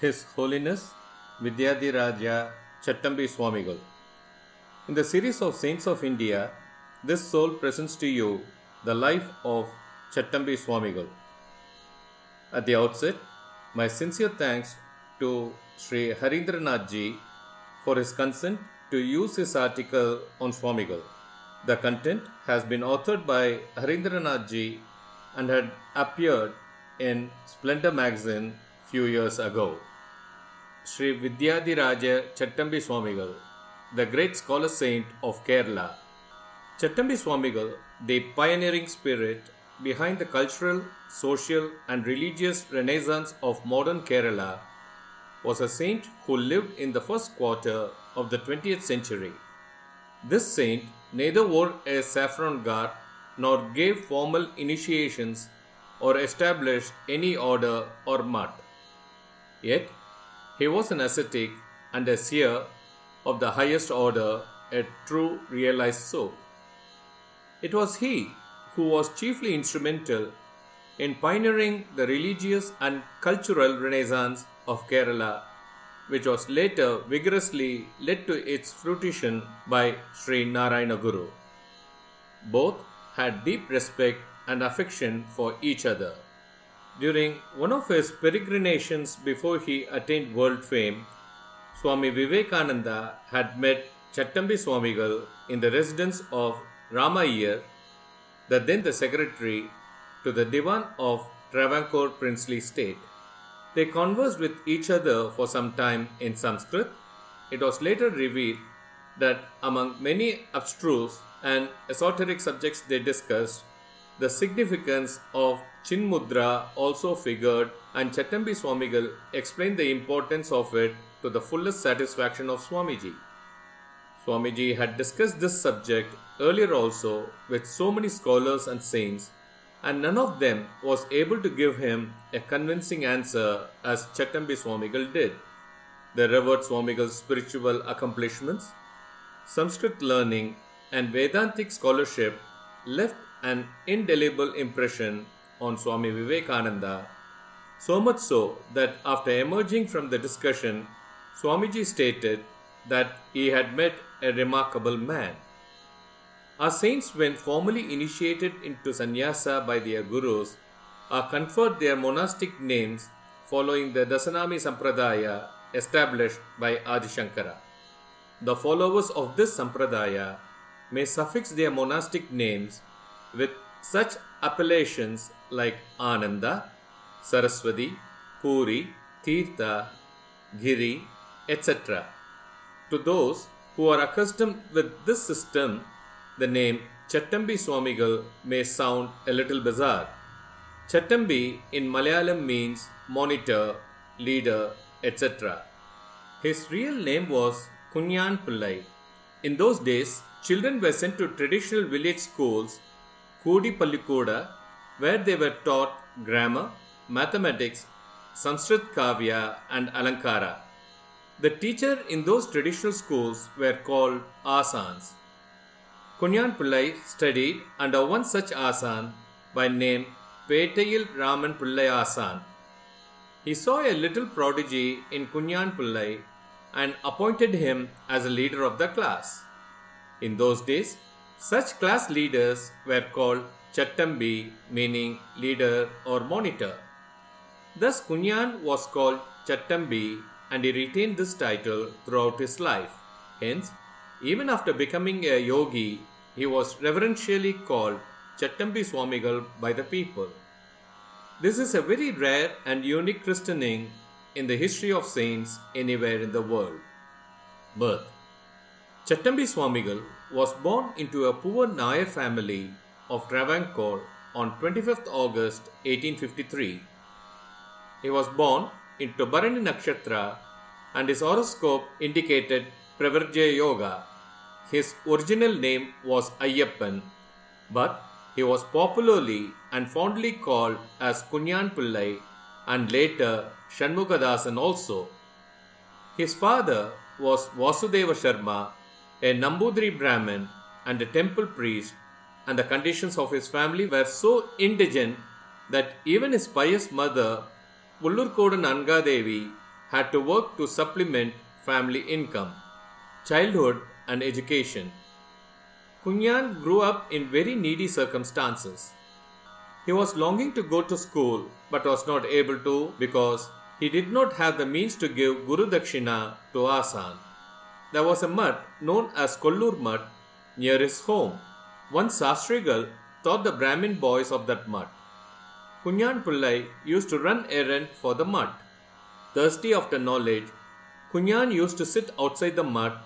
His Holiness Vidyadhiraja Chattambi Swamigal. In the series of Saints of India, this soul presents to you the life of Chattambi Swamigal. At the outset, my sincere thanks to Sri Harindranath ji for his consent to use his article on Swamigal. The content has been authored by Harindranath ji and had appeared in Splendor magazine few years ago. Sri Vidyadhiraja Chattambi Swamigal, the great scholar saint of Kerala. Chattambi Swamigal, the pioneering spirit behind the cultural, social, and religious renaissance of modern Kerala, was a saint who lived in the first quarter of the 20th century. This saint neither wore a saffron garb nor gave formal initiations or established any order or mutt. Yet, he was an ascetic and a seer of the highest order, a true realized soul. It was he who was chiefly instrumental in pioneering the religious and cultural renaissance of Kerala, which was later vigorously led to its fruition by Sri Narayana Guru. Both had deep respect and affection for each other. During one of his peregrinations before he attained world fame, Swami Vivekananda had met Chattambi Swamigal in the residence of Rama the then the secretary to the Divan of Travancore princely state. They conversed with each other for some time in Sanskrit. It was later revealed that among many abstruse and esoteric subjects they discussed, the significance of Chinmudra also figured, and Chattambi Swamigal explained the importance of it to the fullest satisfaction of Swamiji. Swamiji had discussed this subject earlier also with so many scholars and saints, and none of them was able to give him a convincing answer as Chattambi Swamigal did. The revered Swamigal's spiritual accomplishments, Sanskrit learning, and Vedantic scholarship left an indelible impression on Swami Vivekananda, so much so that after emerging from the discussion, Swamiji stated that he had met a remarkable man. Our saints, when formally initiated into sannyasa by their gurus, are conferred their monastic names following the Dasanami Sampradaya established by Adi Shankara. The followers of this Sampradaya may suffix their monastic names with such appellations like Ananda, Saraswati, Puri, Tirtha, Giri, etc. To those who are accustomed with this system, the name Chattambi Swamigal may sound a little bizarre. Chattambi in Malayalam means monitor, leader, etc. His real name was Kunyan Pillai. In those days, children were sent to traditional village schools, Kudi Pallikoda, where they were taught grammar, mathematics, Sanskrit Kavya, and Alankara. The teacher in those traditional schools were called Asans. Kunyan Pillai studied under one such Asan by name Petayil Raman Pillai Asan. He saw a little prodigy in Kunyan Pillai and appointed him as a leader of the class. In those days, such class leaders were called Chattambi, meaning leader or monitor. Thus, Kunyan was called Chattambi and he retained this title throughout his life. Hence, even after becoming a yogi, he was reverentially called Chattambi Swamigal by the people. This is a very rare and unique christening in the history of saints anywhere in the world. Birth Chattambi Swamigal was born into a poor Nair family of Travancore on 25th August 1853. He was born into Bharani Nakshatra and his horoscope indicated Pravarjaya Yoga. His original name was Ayyappan, but he was popularly and fondly called as Kunyan Pillai and later Shanmugadasan also. His father was Vasudeva Sharma, a Nambudri Brahmin and a temple priest, and the conditions of his family were so indigent that even his pious mother, Ullurkodan Angadevi, had to work to supplement family income, childhood, and education. Kunyan grew up in very needy circumstances. He was longing to go to school but was not able to because he did not have the means to give Guru Dakshina to Asan. There was a mutt known as Kollur mutt near his home. One Sastrigal taught the Brahmin boys of that mutt. Kunyan Pillai used to run errand for the mutt. Thirsty after knowledge, Kunyan used to sit outside the mutt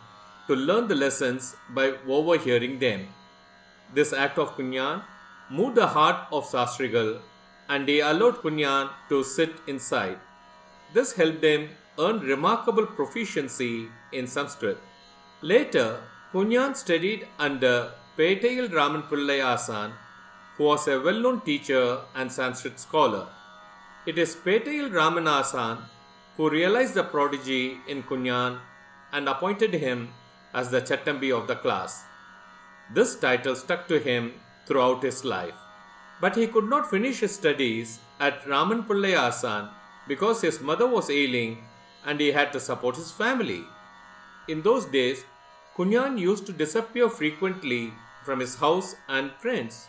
to learn the lessons by overhearing them. This act of Kunyan moved the heart of Sastrigal and he allowed Kunyan to sit inside. This helped him earn remarkable proficiency in Sanskrit. Later, Kunyan studied under Petayil Raman Pillai Asan, who was a well known teacher and Sanskrit scholar. It is Petayil Raman Asan who realized the prodigy in Kunyan and appointed him as the Chattambi of the class. This title stuck to him throughout his life. But he could not finish his studies at Raman Pillai Asan because his mother was ailing and he had to support his family. In those days, Kunyan used to disappear frequently from his house and friends.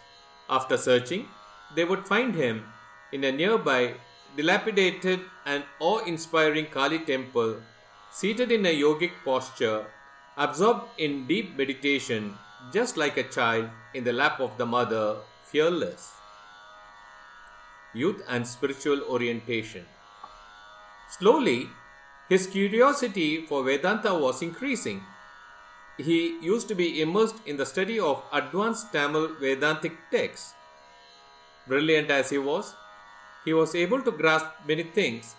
After searching, they would find him in a nearby dilapidated and awe inspiring Kali temple, seated in a yogic posture, absorbed in deep meditation, just like a child in the lap of the mother, fearless. Youth and spiritual orientation. Slowly, his curiosity for Vedanta was increasing. He used to be immersed in the study of advanced Tamil Vedantic texts. Brilliant as he was, he was able to grasp many things,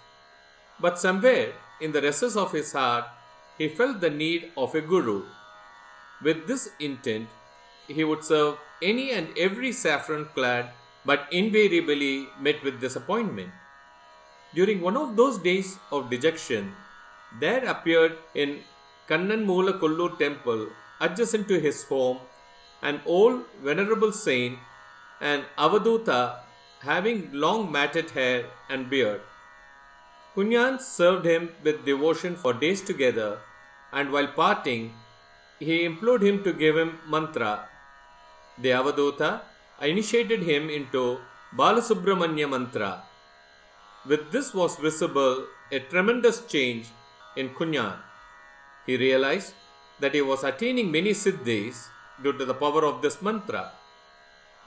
but somewhere in the recesses of his heart, he felt the need of a guru. With this intent, he would serve any and every saffron clad, but invariably met with disappointment. During one of those days of dejection, there appeared in Kannanmula Kollur temple, adjacent to his home, an old venerable saint, an Avaduta having long matted hair and beard. Kunyan served him with devotion for days together, and while parting, he implored him to give him mantra. The Avaduta initiated him into Balasubramanya mantra. With this was visible a tremendous change in Kunyan. He realized that he was attaining many siddhis due to the power of this mantra.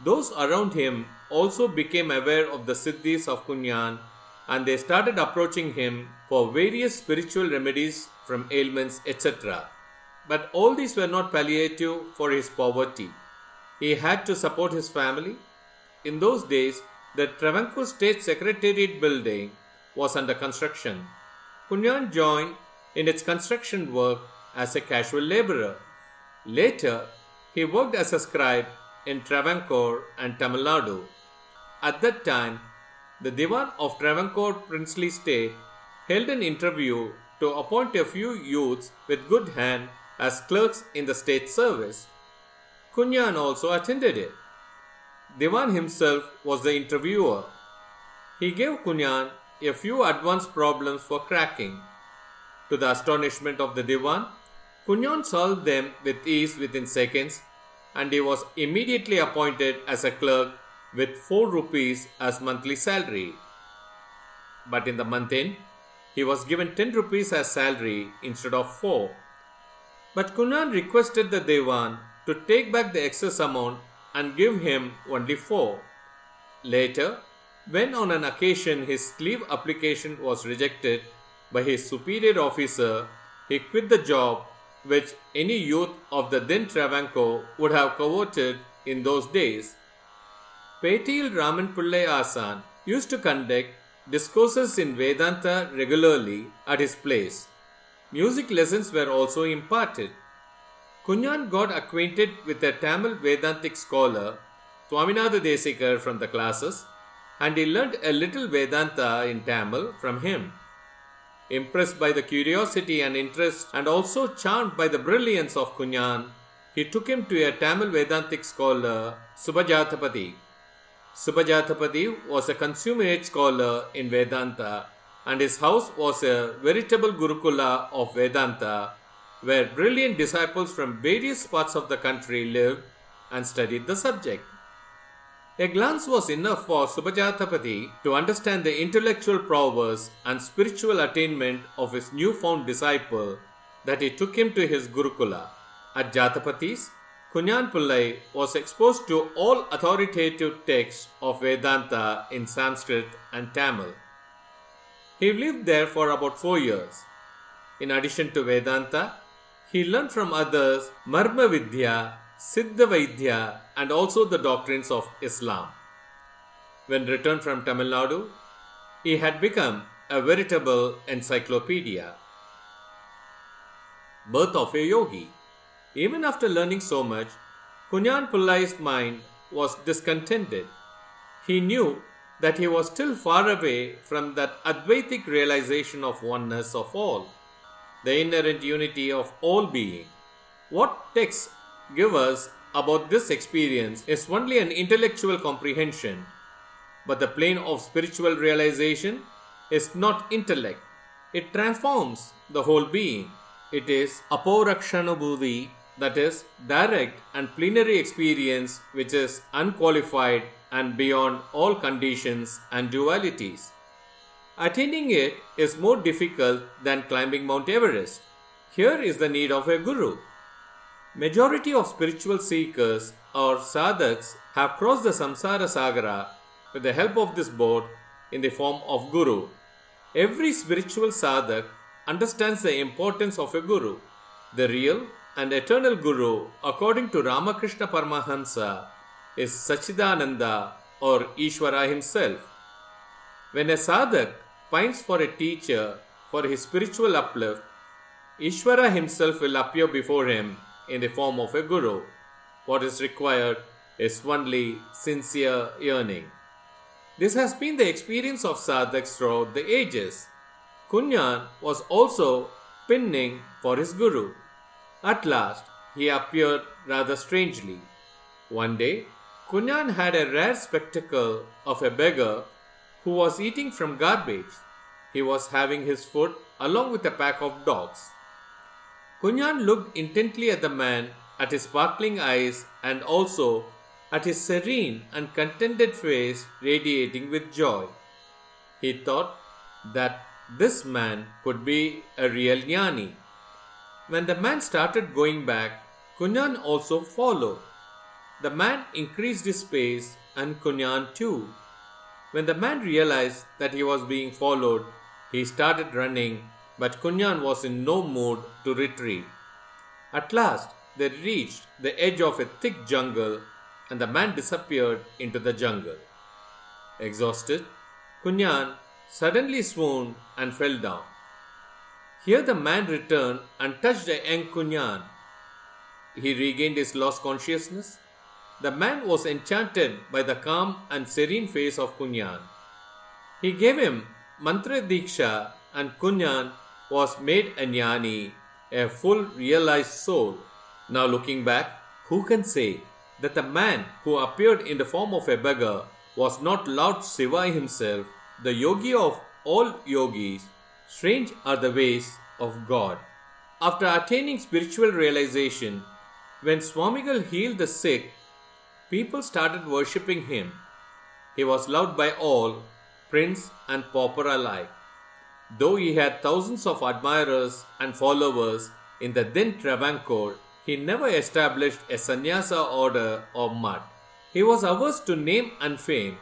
Those around him also became aware of the siddhis of Kunyan and they started approaching him for various spiritual remedies from ailments, etc. But all these were not palliative for his poverty. He had to support his family. In those days, the Travancore State Secretariat building was under construction. Kunyan joined in its construction work as a casual laborer. Later, he worked as a scribe in Travancore and Tamil Nadu. At that time, the Diwan of Travancore princely state held an interview to appoint a few youths with good hand as clerks in the state service. Kunyan also attended it. Diwan himself was the interviewer. He gave Kunyan a few advanced problems for cracking. To the astonishment of the Diwan, Kunyan solved them with ease within seconds and he was immediately appointed as a clerk with 4 rupees as monthly salary. But in the month end, he was given 10 rupees as salary instead of 4. But Kunyan requested the Dewan to take back the excess amount and give him only 4. Later, when on an occasion his leave application was rejected by his superior officer, he quit the job which any youth of the then Travancore would have coveted in those days. Petayil Raman Pillai Asan used to conduct discourses in Vedanta regularly at his place. Music lessons were also imparted. Kunyan got acquainted with a Tamil Vedantic scholar, Swaminatha Desikar, from the classes, and he learned a little Vedanta in Tamil from him. Impressed by the curiosity and interest and also charmed by the brilliance of Kunyan, he took him to a Tamil Vedantic scholar, Subhajathapati. Subhajathapati was a consummate scholar in Vedanta and his house was a veritable Gurukula of Vedanta where brilliant disciples from various parts of the country lived and studied the subject. A glance was enough for Subhajatapati to understand the intellectual prowess and spiritual attainment of his newfound disciple that he took him to his Gurukula. At Jatapati's, Kunyan Pillai was exposed to all authoritative texts of Vedanta in Sanskrit and Tamil. He lived there for about four years. In addition to Vedanta, he learned from others Marma Vidya, Siddha Vaidya, and also the doctrines of Islam. When returned from Tamil Nadu, he had become a veritable encyclopedia. Birth of a Yogi. Even after learning so much, Kunyan Pillai's mind was discontented. He knew that he was still far away from that Advaitic realization of oneness of all the inherent unity of all being. What texts give us about this experience is only an intellectual comprehension, but the plane of spiritual realization is not intellect. It transforms the whole being. It is aparokshanubhuti, that is, direct and plenary experience which is unqualified and beyond all conditions and dualities. Attaining it is more difficult than climbing Mount Everest. Here is the need of a guru. Majority of spiritual seekers or sadhaks have crossed the samsara sagara with the help of this boat in the form of guru. Every spiritual sadhak understands the importance of a guru. The real and eternal guru, according to Ramakrishna Paramahansa, is Sachidananda or Ishvara himself. When a sadhak pines for a teacher for his spiritual uplift, Ishvara himself will appear before him in the form of a guru. What is required is only sincere yearning. This has been the experience of sadhaks throughout the ages. Kunyan was also pinning for his guru. At last, he appeared rather strangely. One day, Kunyan had a rare spectacle of a beggar who was eating from garbage. He was having his food along with a pack of dogs. Kunyan looked intently at the man, at his sparkling eyes, and also at his serene and contented face radiating with joy. He thought that this man could be a real jnani. When the man started going back, Kunyan also followed. The man increased his pace and Kunyan too. When the man realized that he was being followed, he started running, but Kunyan was in no mood to retreat. At last, they reached the edge of a thick jungle and the man disappeared into the jungle. Exhausted, Kunyan suddenly swooned and fell down. Here the man returned and touched a young Kunyan. He regained his lost consciousness the man was enchanted by the calm and serene face of Kunyan. He gave him mantra diksha and Kunyan was made a jnani, a full realized soul. Now looking back, who can say that the man who appeared in the form of a beggar was not Lord Shiva himself, the yogi of all yogis? Strange are the ways of God. After attaining spiritual realization, when Swamigal healed the sick people started worshipping him. He was loved by all, prince and pauper alike. Though he had thousands of admirers and followers in the then Travancore, he never established a sannyasa order or mutt. He was averse to name and fame.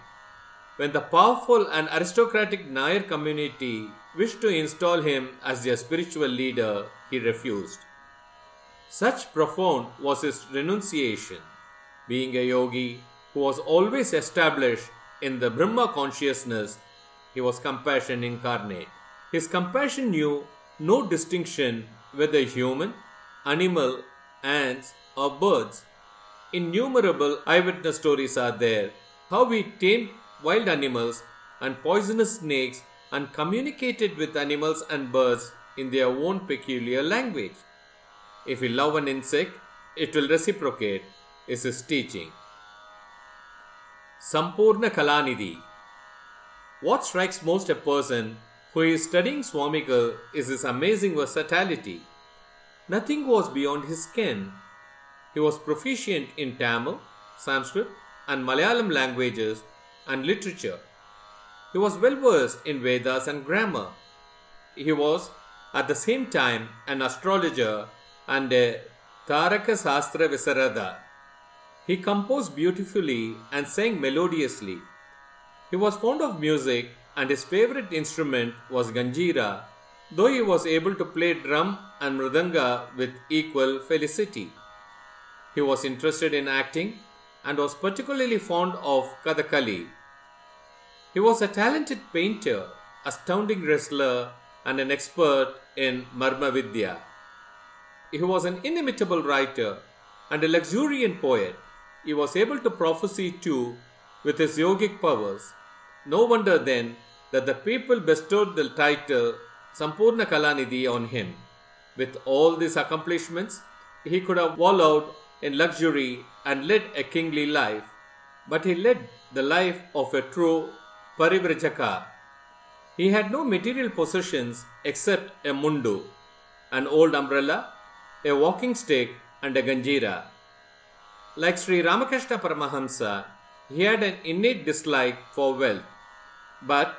When the powerful and aristocratic Nair community wished to install him as their spiritual leader, he refused. Such profound was his renunciation being a yogi who was always established in the Brahma consciousness, he was compassion incarnate. His compassion knew no distinction whether human, animal, ants, or birds. Innumerable eyewitness stories are there how we tamed wild animals and poisonous snakes and communicated with animals and birds in their own peculiar language. If we love an insect, it will reciprocate is his teaching. Sampurna Kalanidhi. What strikes most a person who is studying Swamigal is his amazing versatility. Nothing was beyond his ken. He was proficient in Tamil, Sanskrit, and Malayalam languages and literature. He was well versed in Vedas and grammar. He was at the same time an astrologer and a Taraka Sastra Visarada. He composed beautifully and sang melodiously. He was fond of music and his favorite instrument was Ganjira, though he was able to play drum and mridanga with equal felicity. He was interested in acting and was particularly fond of Kathakali. He was a talented painter, astounding wrestler, and an expert in Marma Vidya. He was an inimitable writer and a luxuriant poet. He was able to prophesy too with his yogic powers. No wonder then that the people bestowed the title Sampurna Kalanidhi on him. With all these accomplishments, he could have wallowed in luxury and led a kingly life, but he led the life of a true Parivrajaka. He had no material possessions except a mundu, an old umbrella, a walking stick, and a ganjira. Like Sri Ramakrishna Paramahamsa, he had an innate dislike for wealth, but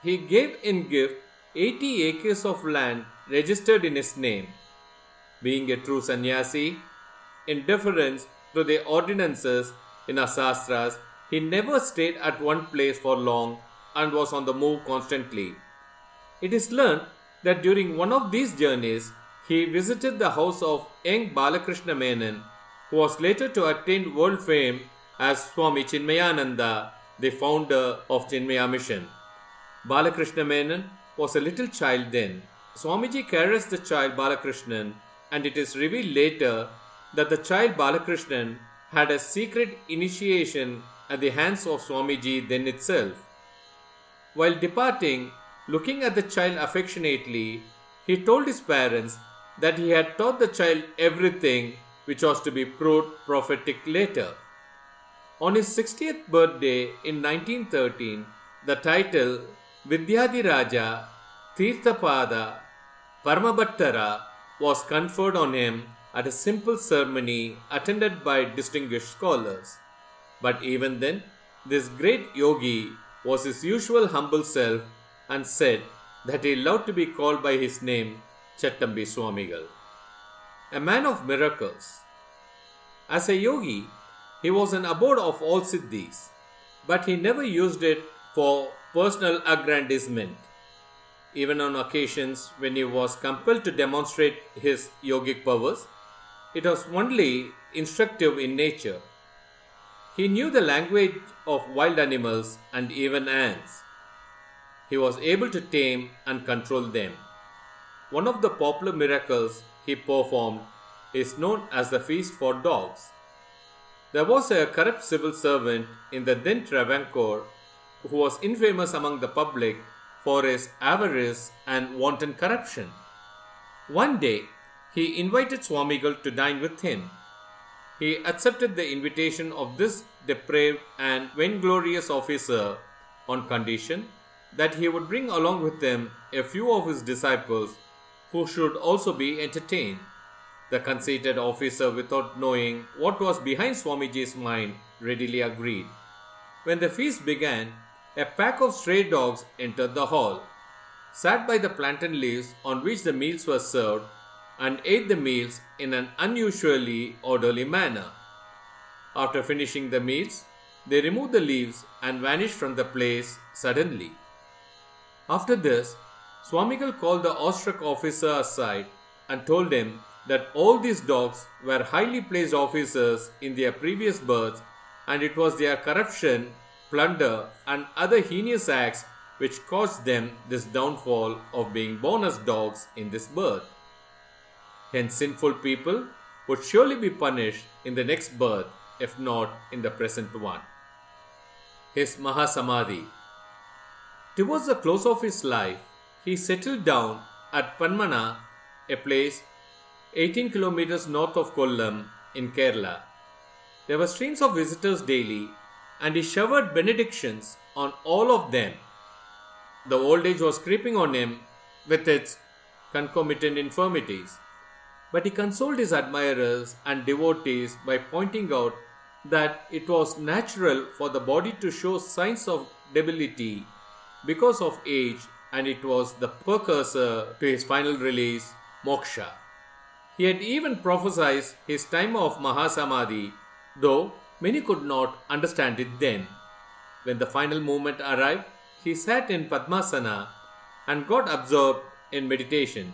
he gave in gift 80 acres of land registered in his name. Being a true sannyasi, in deference to the ordinances in our sastras, he never stayed at one place for long and was on the move constantly. It is learned that during one of these journeys, he visited the house of young Balakrishna Menon, who was later to attain world fame as Swami Chinmayananda, the founder of Chinmaya Mission. Balakrishna Menon was a little child then. Swamiji caressed the child Balakrishnan, and it is revealed later that the child Balakrishnan had a secret initiation at the hands of Swamiji then itself. While departing, looking at the child affectionately, he told his parents that he had taught the child everything which was to be proved prophetic later. On his 60th birthday in 1913, the title Vidyadhiraja Tirthapada Paramabhattara was conferred on him at a simple ceremony attended by distinguished scholars. But even then, this great yogi was his usual humble self and said that he loved to be called by his name Chattambi Swamigal. A man of miracles. As a yogi, he was an abode of all siddhis, but he never used it for personal aggrandizement. Even on occasions when he was compelled to demonstrate his yogic powers, it was only instructive in nature. He knew the language of wild animals and even ants. He was able to tame and control them. One of the popular miracles he performed is known as the feast for dogs. There was a corrupt civil servant in the then Travancore who was infamous among the public for his avarice and wanton corruption. One day, he invited Swamigal to dine with him. He accepted the invitation of this depraved and vainglorious officer on condition that he would bring along with him a few of his disciples who should also be entertained. The conceited officer, without knowing what was behind Swamiji's mind, readily agreed. When the feast began, a pack of stray dogs entered the hall, sat by the plantain leaves on which the meals were served, and ate the meals in an unusually orderly manner. After finishing the meals, they removed the leaves and vanished from the place suddenly. After this, Swamigal called the awestruck officer aside and told him that all these dogs were highly placed officers in their previous births and it was their corruption plunder, and other heinous acts which caused them this downfall of being born as dogs in this birth. Hence, sinful people would surely be punished in the next birth, if not in the present one. His Mahasamadhi. Towards the close of his life, he settled down at Panmana, a place 18 kilometers north of Kollam in Kerala. There were streams of visitors daily and he showered benedictions on all of them. the old age was creeping on him with its concomitant infirmities. But he consoled his admirers and devotees by pointing out that it was natural for the body to show signs of debility because of age and it was the precursor to his final release, moksha. He had even prophesied his time of Mahasamadhi, though many could not understand it then. When the final moment arrived, he sat in Padmasana and got absorbed in meditation.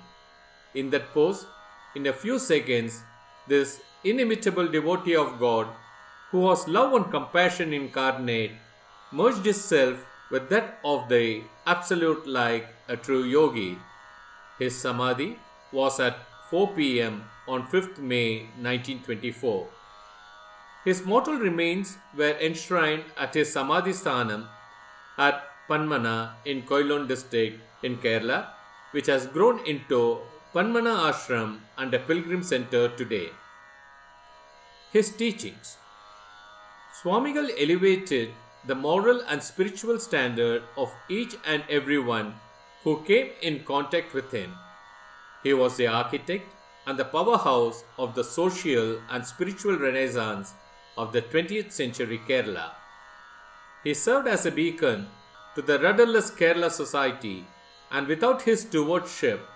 In that pose, in a few seconds, this inimitable devotee of God, who was love and compassion incarnate, merged his self with that of the Absolute like a true yogi. His samadhi was at 4 pm on 5th May 1924. His mortal remains were enshrined at his Samadhi Sthanam at Panmana in Quilon district in Kerala, which has grown into Panmana Ashram and a pilgrim center today. His teachings Swamigal elevated the moral and spiritual standard of each and everyone who came in contact with him. He was the architect and the powerhouse of the social and spiritual renaissance of the 20th century Kerala. He served as a beacon to the rudderless Kerala society, and without his stewardship,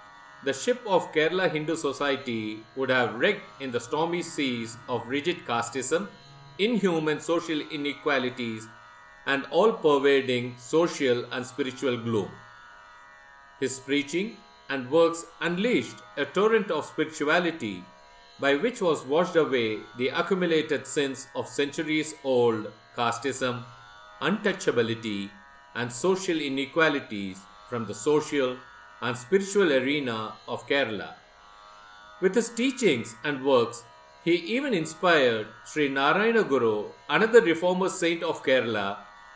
the ship of Kerala Hindu society would have wrecked in the stormy seas of rigid casteism, inhuman social inequalities, and all pervading social and spiritual gloom. His preaching and works unleashed a torrent of spirituality by which was washed away the accumulated sins of centuries old casteism, untouchability, and social inequalities from the social and spiritual arena of Kerala. With his teachings and works, he even inspired Sri Narayana Guru, another reformer saint of Kerala,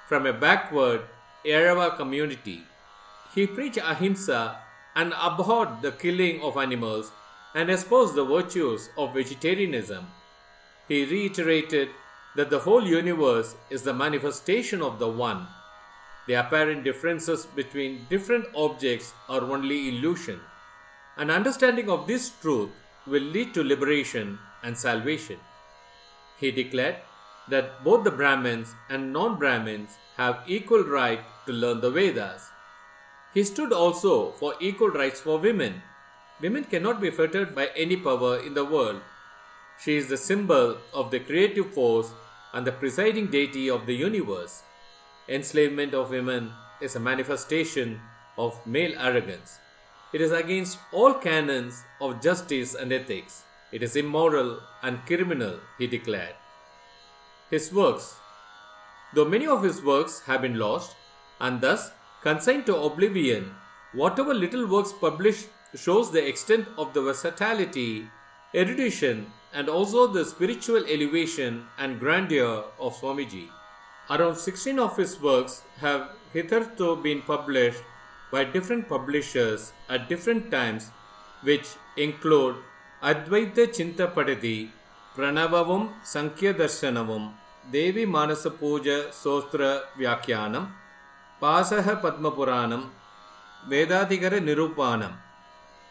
from a backward Ezhava community. He preached ahimsa and abhorred the killing of animals and espoused the virtues of vegetarianism. He reiterated that the whole universe is the manifestation of the One. The apparent differences between different objects are only illusion. An understanding of this truth will lead to liberation and salvation. He declared that both the Brahmins and non Brahmins have equal right to learn the Vedas. He stood also for equal rights for women. Women cannot be fettered by any power in the world. She is the symbol of the creative force and the presiding deity of the universe. Enslavement of women is a manifestation of male arrogance. It is against all canons of justice and ethics. It is immoral and criminal, he declared. His works Though many of his works have been lost and thus consigned to oblivion, whatever little works published shows the extent of the versatility, erudition, and also the spiritual elevation and grandeur of Swamiji. Around 16 of his works have hitherto been published by different publishers at different times, which include Advaita Chintapadadi, പ്രണവവും സംഖ്യദർശനവും ദേവി മാനസ പൂജ സോസ്ത്ര വ്യാഖ്യാനം പാസഹ Padmapuranam Vedadhikara Nirupanam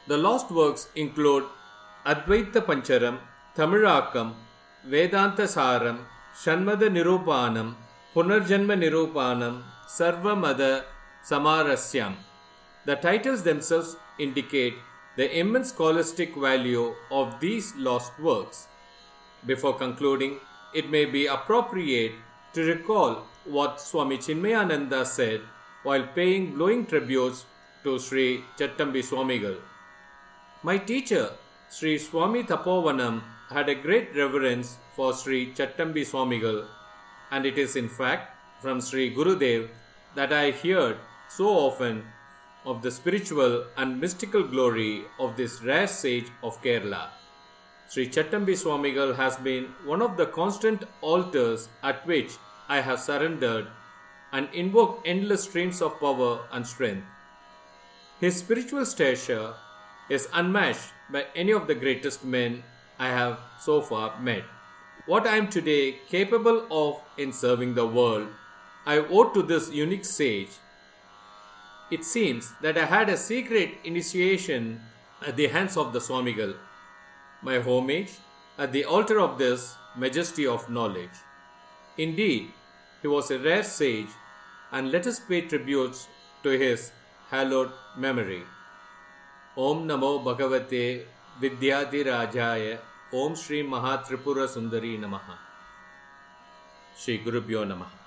the lost works include Advaita Panjaram Tamizhakam Vedantasaram Shanmata Nirupanam Punarjanma Nirupanam Sarvamata Samarasyam the titles themselves indicate the immense scholastic value of these lost works. Before concluding, it may be appropriate to recall what Swami Chinmayananda said while paying glowing tributes to Sri Chattambi Swamigal. My teacher, Sri Swami Tapovanam, had a great reverence for Sri Chattambi Swamigal, and it is in fact from Sri Gurudev that I heard so often of the spiritual and mystical glory of this rare sage of Kerala. Sri Chattambi Swamigal has been one of the constant altars at which I have surrendered and invoked endless streams of power and strength. His spiritual stature is unmatched by any of the greatest men I have so far met. What I am today capable of in serving the world, I owe to this unique sage. It seems that I had a secret initiation at the hands of the Swamigal. My homage at the altar of this majesty of knowledge. Indeed, he was a rare sage, and let us pay tributes to his hallowed memory. Om Namo Bhagavate Vidyadi Rajaya Om Shri Mahatripura Sundari Namaha. Shri Guru Namaha.